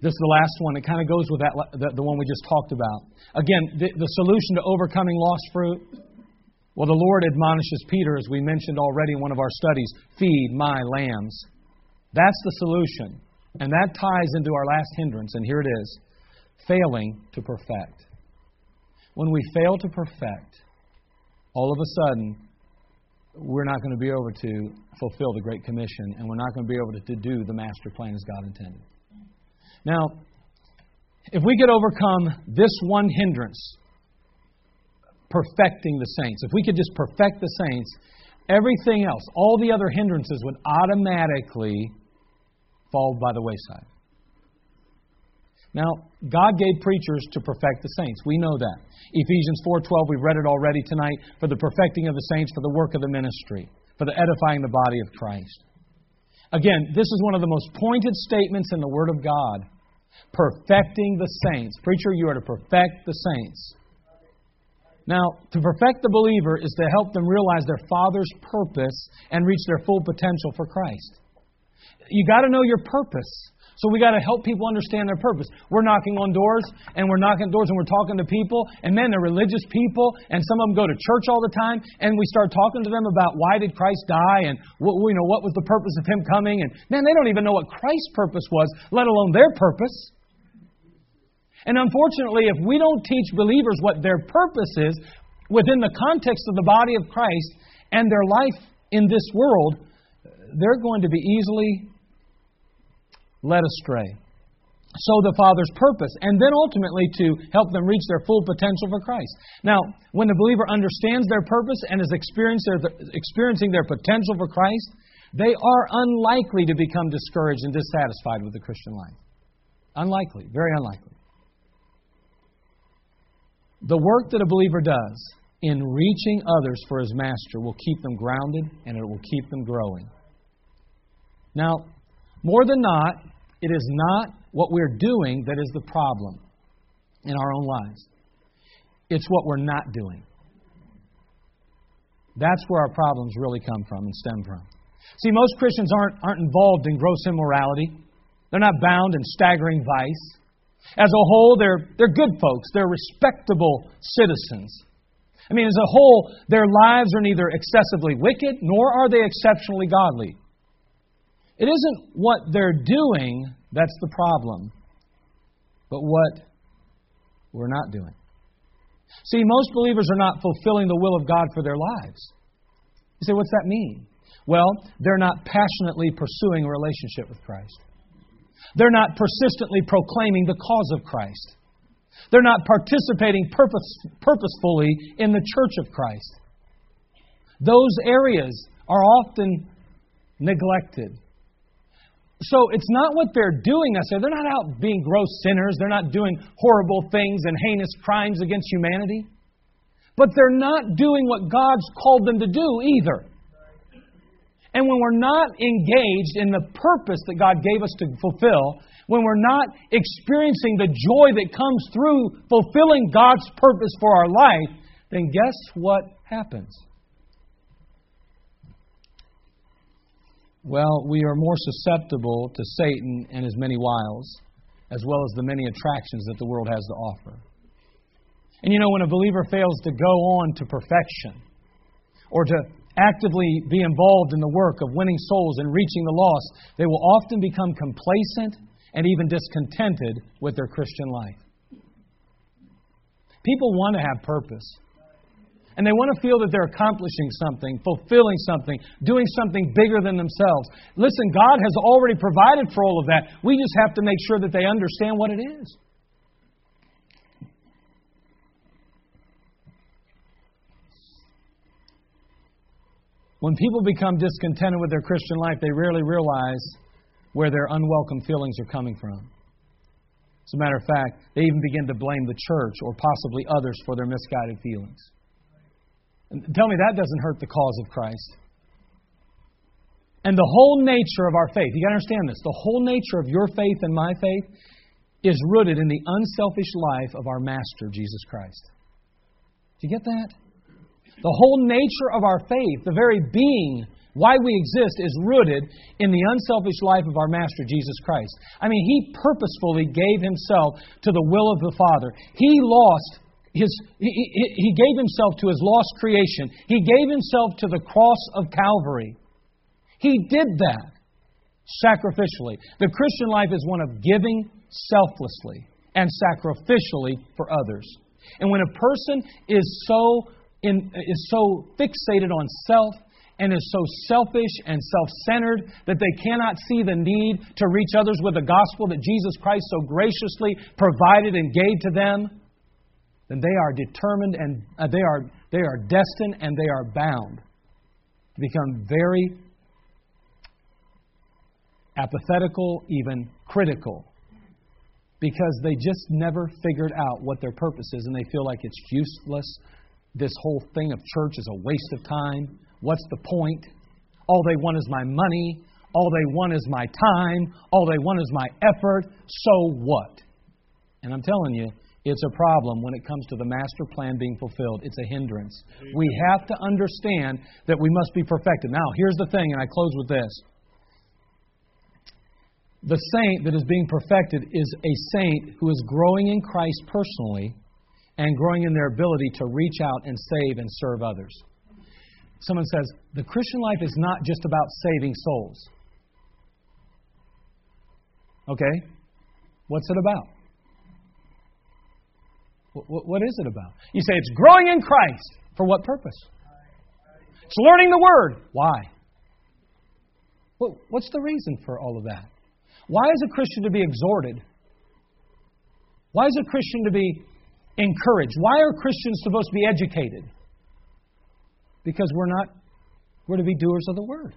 This is the last one. It kind of goes with that, the, the one we just talked about. Again, the, the solution to overcoming lost fruit. Well, the Lord admonishes Peter, as we mentioned already in one of our studies feed my lambs. That's the solution. And that ties into our last hindrance, and here it is failing to perfect. When we fail to perfect, all of a sudden, we're not going to be able to fulfill the Great Commission, and we're not going to be able to do the master plan as God intended. Now, if we could overcome this one hindrance, perfecting the saints, if we could just perfect the saints, everything else, all the other hindrances would automatically fall by the wayside. Now, God gave preachers to perfect the saints. We know that. Ephesians 4:12, we've read it already tonight, for the perfecting of the saints, for the work of the ministry, for the edifying the body of Christ. Again, this is one of the most pointed statements in the Word of God. Perfecting the saints. Preacher, you are to perfect the saints. Now, to perfect the believer is to help them realize their Father's purpose and reach their full potential for Christ. You got to know your purpose. So we got to help people understand their purpose. We're knocking on doors and we're knocking doors and we're talking to people, and man, they're religious people, and some of them go to church all the time, and we start talking to them about why did Christ die and what you know what was the purpose of him coming, and man, they don't even know what Christ's purpose was, let alone their purpose. And unfortunately, if we don't teach believers what their purpose is within the context of the body of Christ and their life in this world, they're going to be easily led astray. So, the Father's purpose, and then ultimately to help them reach their full potential for Christ. Now, when the believer understands their purpose and is experiencing their potential for Christ, they are unlikely to become discouraged and dissatisfied with the Christian life. Unlikely, very unlikely. The work that a believer does in reaching others for his master will keep them grounded and it will keep them growing. Now, more than not, it is not what we're doing that is the problem in our own lives. It's what we're not doing. That's where our problems really come from and stem from. See, most Christians aren't, aren't involved in gross immorality. They're not bound in staggering vice. As a whole, they're, they're good folks. They're respectable citizens. I mean, as a whole, their lives are neither excessively wicked nor are they exceptionally godly. It isn't what they're doing that's the problem, but what we're not doing. See, most believers are not fulfilling the will of God for their lives. You say, what's that mean? Well, they're not passionately pursuing a relationship with Christ. They're not persistently proclaiming the cause of Christ. They're not participating purpose, purposefully in the church of Christ. Those areas are often neglected so it's not what they're doing necessarily. They're not out being gross sinners. They're not doing horrible things and heinous crimes against humanity. But they're not doing what God's called them to do either. And when we're not engaged in the purpose that God gave us to fulfill, when we're not experiencing the joy that comes through fulfilling God's purpose for our life, then guess what happens? Well, we are more susceptible to Satan and his many wiles, as well as the many attractions that the world has to offer. And you know, when a believer fails to go on to perfection, or to actively be involved in the work of winning souls and reaching the lost, they will often become complacent and even discontented with their Christian life. People want to have purpose and they want to feel that they're accomplishing something, fulfilling something, doing something bigger than themselves. Listen, God has already provided for all of that. We just have to make sure that they understand what it is. When people become discontented with their Christian life, they rarely realize where their unwelcome feelings are coming from. As a matter of fact, they even begin to blame the church or possibly others for their misguided feelings. Tell me that doesn't hurt the cause of Christ. And the whole nature of our faith, you got to understand this, the whole nature of your faith and my faith is rooted in the unselfish life of our Master, Jesus Christ. Do you get that? The whole nature of our faith, the very being, why we exist, is rooted in the unselfish life of our Master, Jesus Christ. I mean, He purposefully gave Himself to the will of the Father. He lost his, he, he gave himself to his lost creation. He gave himself to the cross of Calvary. He did that sacrificially. The Christian life is one of giving selflessly and sacrificially for others. And when a person is so in, is so fixated on self and is so selfish and self centered that they cannot see the need to reach others with the gospel that Jesus Christ so graciously provided and gave to them, then they are determined and uh, they are they are destined and they are bound to become very apathetical, even critical, because they just never figured out what their purpose is and they feel like it's useless. This whole thing of church is a waste of time. What's the point? All they want is my money. All they want is my time. All they want is my effort. So what? And I'm telling you, It's a problem when it comes to the master plan being fulfilled. It's a hindrance. We have to understand that we must be perfected. Now, here's the thing, and I close with this. The saint that is being perfected is a saint who is growing in Christ personally and growing in their ability to reach out and save and serve others. Someone says, the Christian life is not just about saving souls. Okay? What's it about? What is it about? You say it's growing in Christ. For what purpose? It's learning the Word. Why? What's the reason for all of that? Why is a Christian to be exhorted? Why is a Christian to be encouraged? Why are Christians supposed to be educated? Because we're not, we're to be doers of the Word.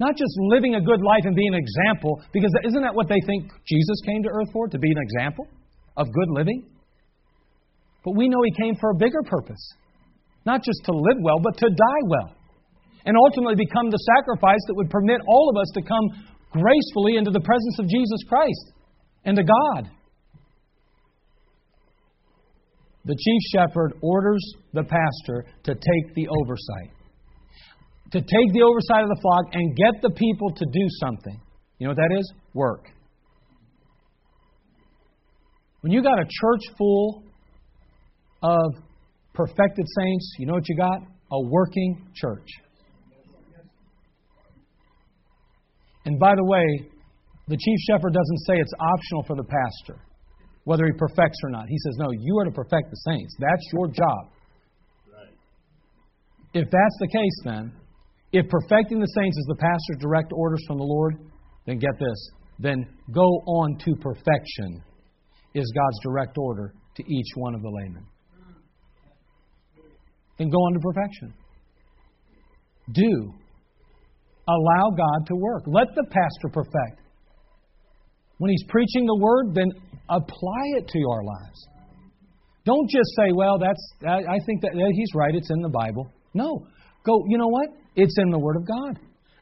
Not just living a good life and being an example, because isn't that what they think Jesus came to earth for? To be an example of good living? But we know He came for a bigger purpose. Not just to live well, but to die well. And ultimately become the sacrifice that would permit all of us to come gracefully into the presence of Jesus Christ and to God. The chief shepherd orders the pastor to take the oversight. To take the oversight of the flock and get the people to do something. You know what that is? Work. When you got a church full of perfected saints, you know what you got? A working church. And by the way, the chief shepherd doesn't say it's optional for the pastor, whether he perfects or not. He says, no, you are to perfect the saints. That's your job. If that's the case, then, if perfecting the saints is the pastor's direct orders from the Lord, then get this. Then go on to perfection is God's direct order to each one of the laymen then go on to perfection. Do. Allow God to work. Let the pastor perfect. When he's preaching the word, then apply it to our lives. Don't just say, well, that's, I think that he's right, it's in the Bible. No. Go, you know what? It's in the Word of God.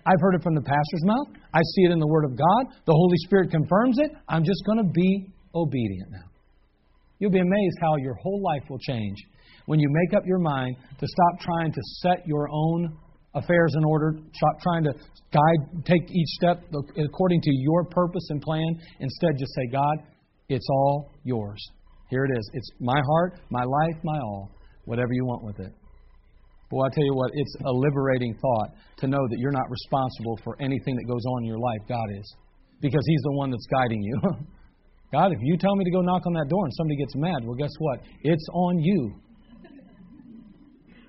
I've heard it from the pastor's mouth. I see it in the Word of God. The Holy Spirit confirms it. I'm just going to be obedient now. You'll be amazed how your whole life will change when you make up your mind to stop trying to set your own affairs in order, stop trying to guide, take each step according to your purpose and plan. Instead, just say, God, it's all yours. Here it is. It's my heart, my life, my all. Whatever you want with it. Boy, I tell you what, it's a liberating thought to know that you're not responsible for anything that goes on in your life. God is. Because He's the one that's guiding you. <laughs> God, if you tell me to go knock on that door and somebody gets mad, well, guess what? It's on you.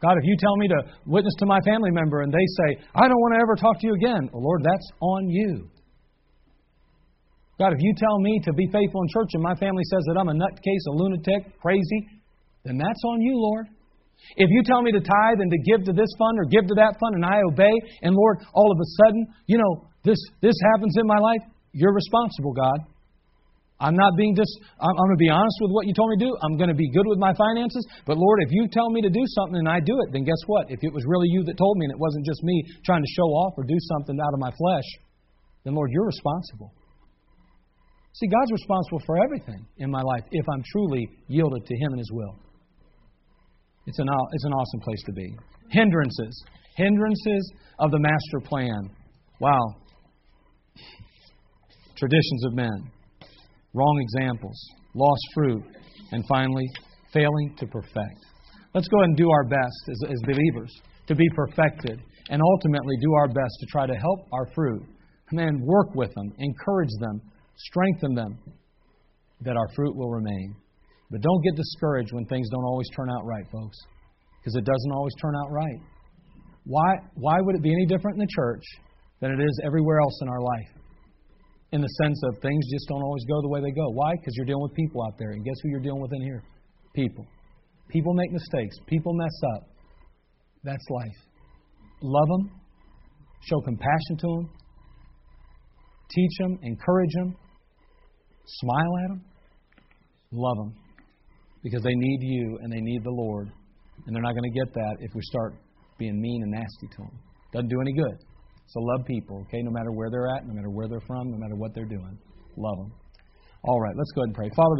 God, if you tell me to witness to my family member and they say, I don't want to ever talk to you again, well, Lord, that's on you. God, if you tell me to be faithful in church and my family says that I'm a nutcase, a lunatic, crazy, then that's on you, Lord. If you tell me to tithe and to give to this fund or give to that fund and I obey, and Lord, all of a sudden, you know, this, this happens in my life, you're responsible, God. I'm not being. I'm, I'm going to be honest with what you told me to do. I'm going to be good with my finances. But Lord, if you tell me to do something and I do it, then guess what? If it was really you that told me and it wasn't just me trying to show off or do something out of my flesh, then Lord, you're responsible. See, God's responsible for everything in my life if I'm truly yielded to Him and His will. It's an, it's an awesome place to be. Hindrances. Hindrances of the master plan. Wow. <laughs> Traditions of men wrong examples, lost fruit, and finally, failing to perfect. Let's go ahead and do our best as, as believers to be perfected and ultimately do our best to try to help our fruit. And then work with them, encourage them, strengthen them, that our fruit will remain. But don't get discouraged when things don't always turn out right, folks, because it doesn't always turn out right. Why, why would it be any different in the church than it is everywhere else in our life? In the sense of things just don't always go the way they go. Why? Because you're dealing with people out there. And guess who you're dealing with in here? People. People make mistakes. People mess up. That's life. Love them. Show compassion to them. Teach them. Encourage them. Smile at them. Love them. Because they need you and they need the Lord. And they're not going to get that if we start being mean and nasty to them. Doesn't do any good. So love people, okay, no matter where they're at, no matter where they're from, no matter what they're doing. Love them. All right, let's go ahead and pray. Father,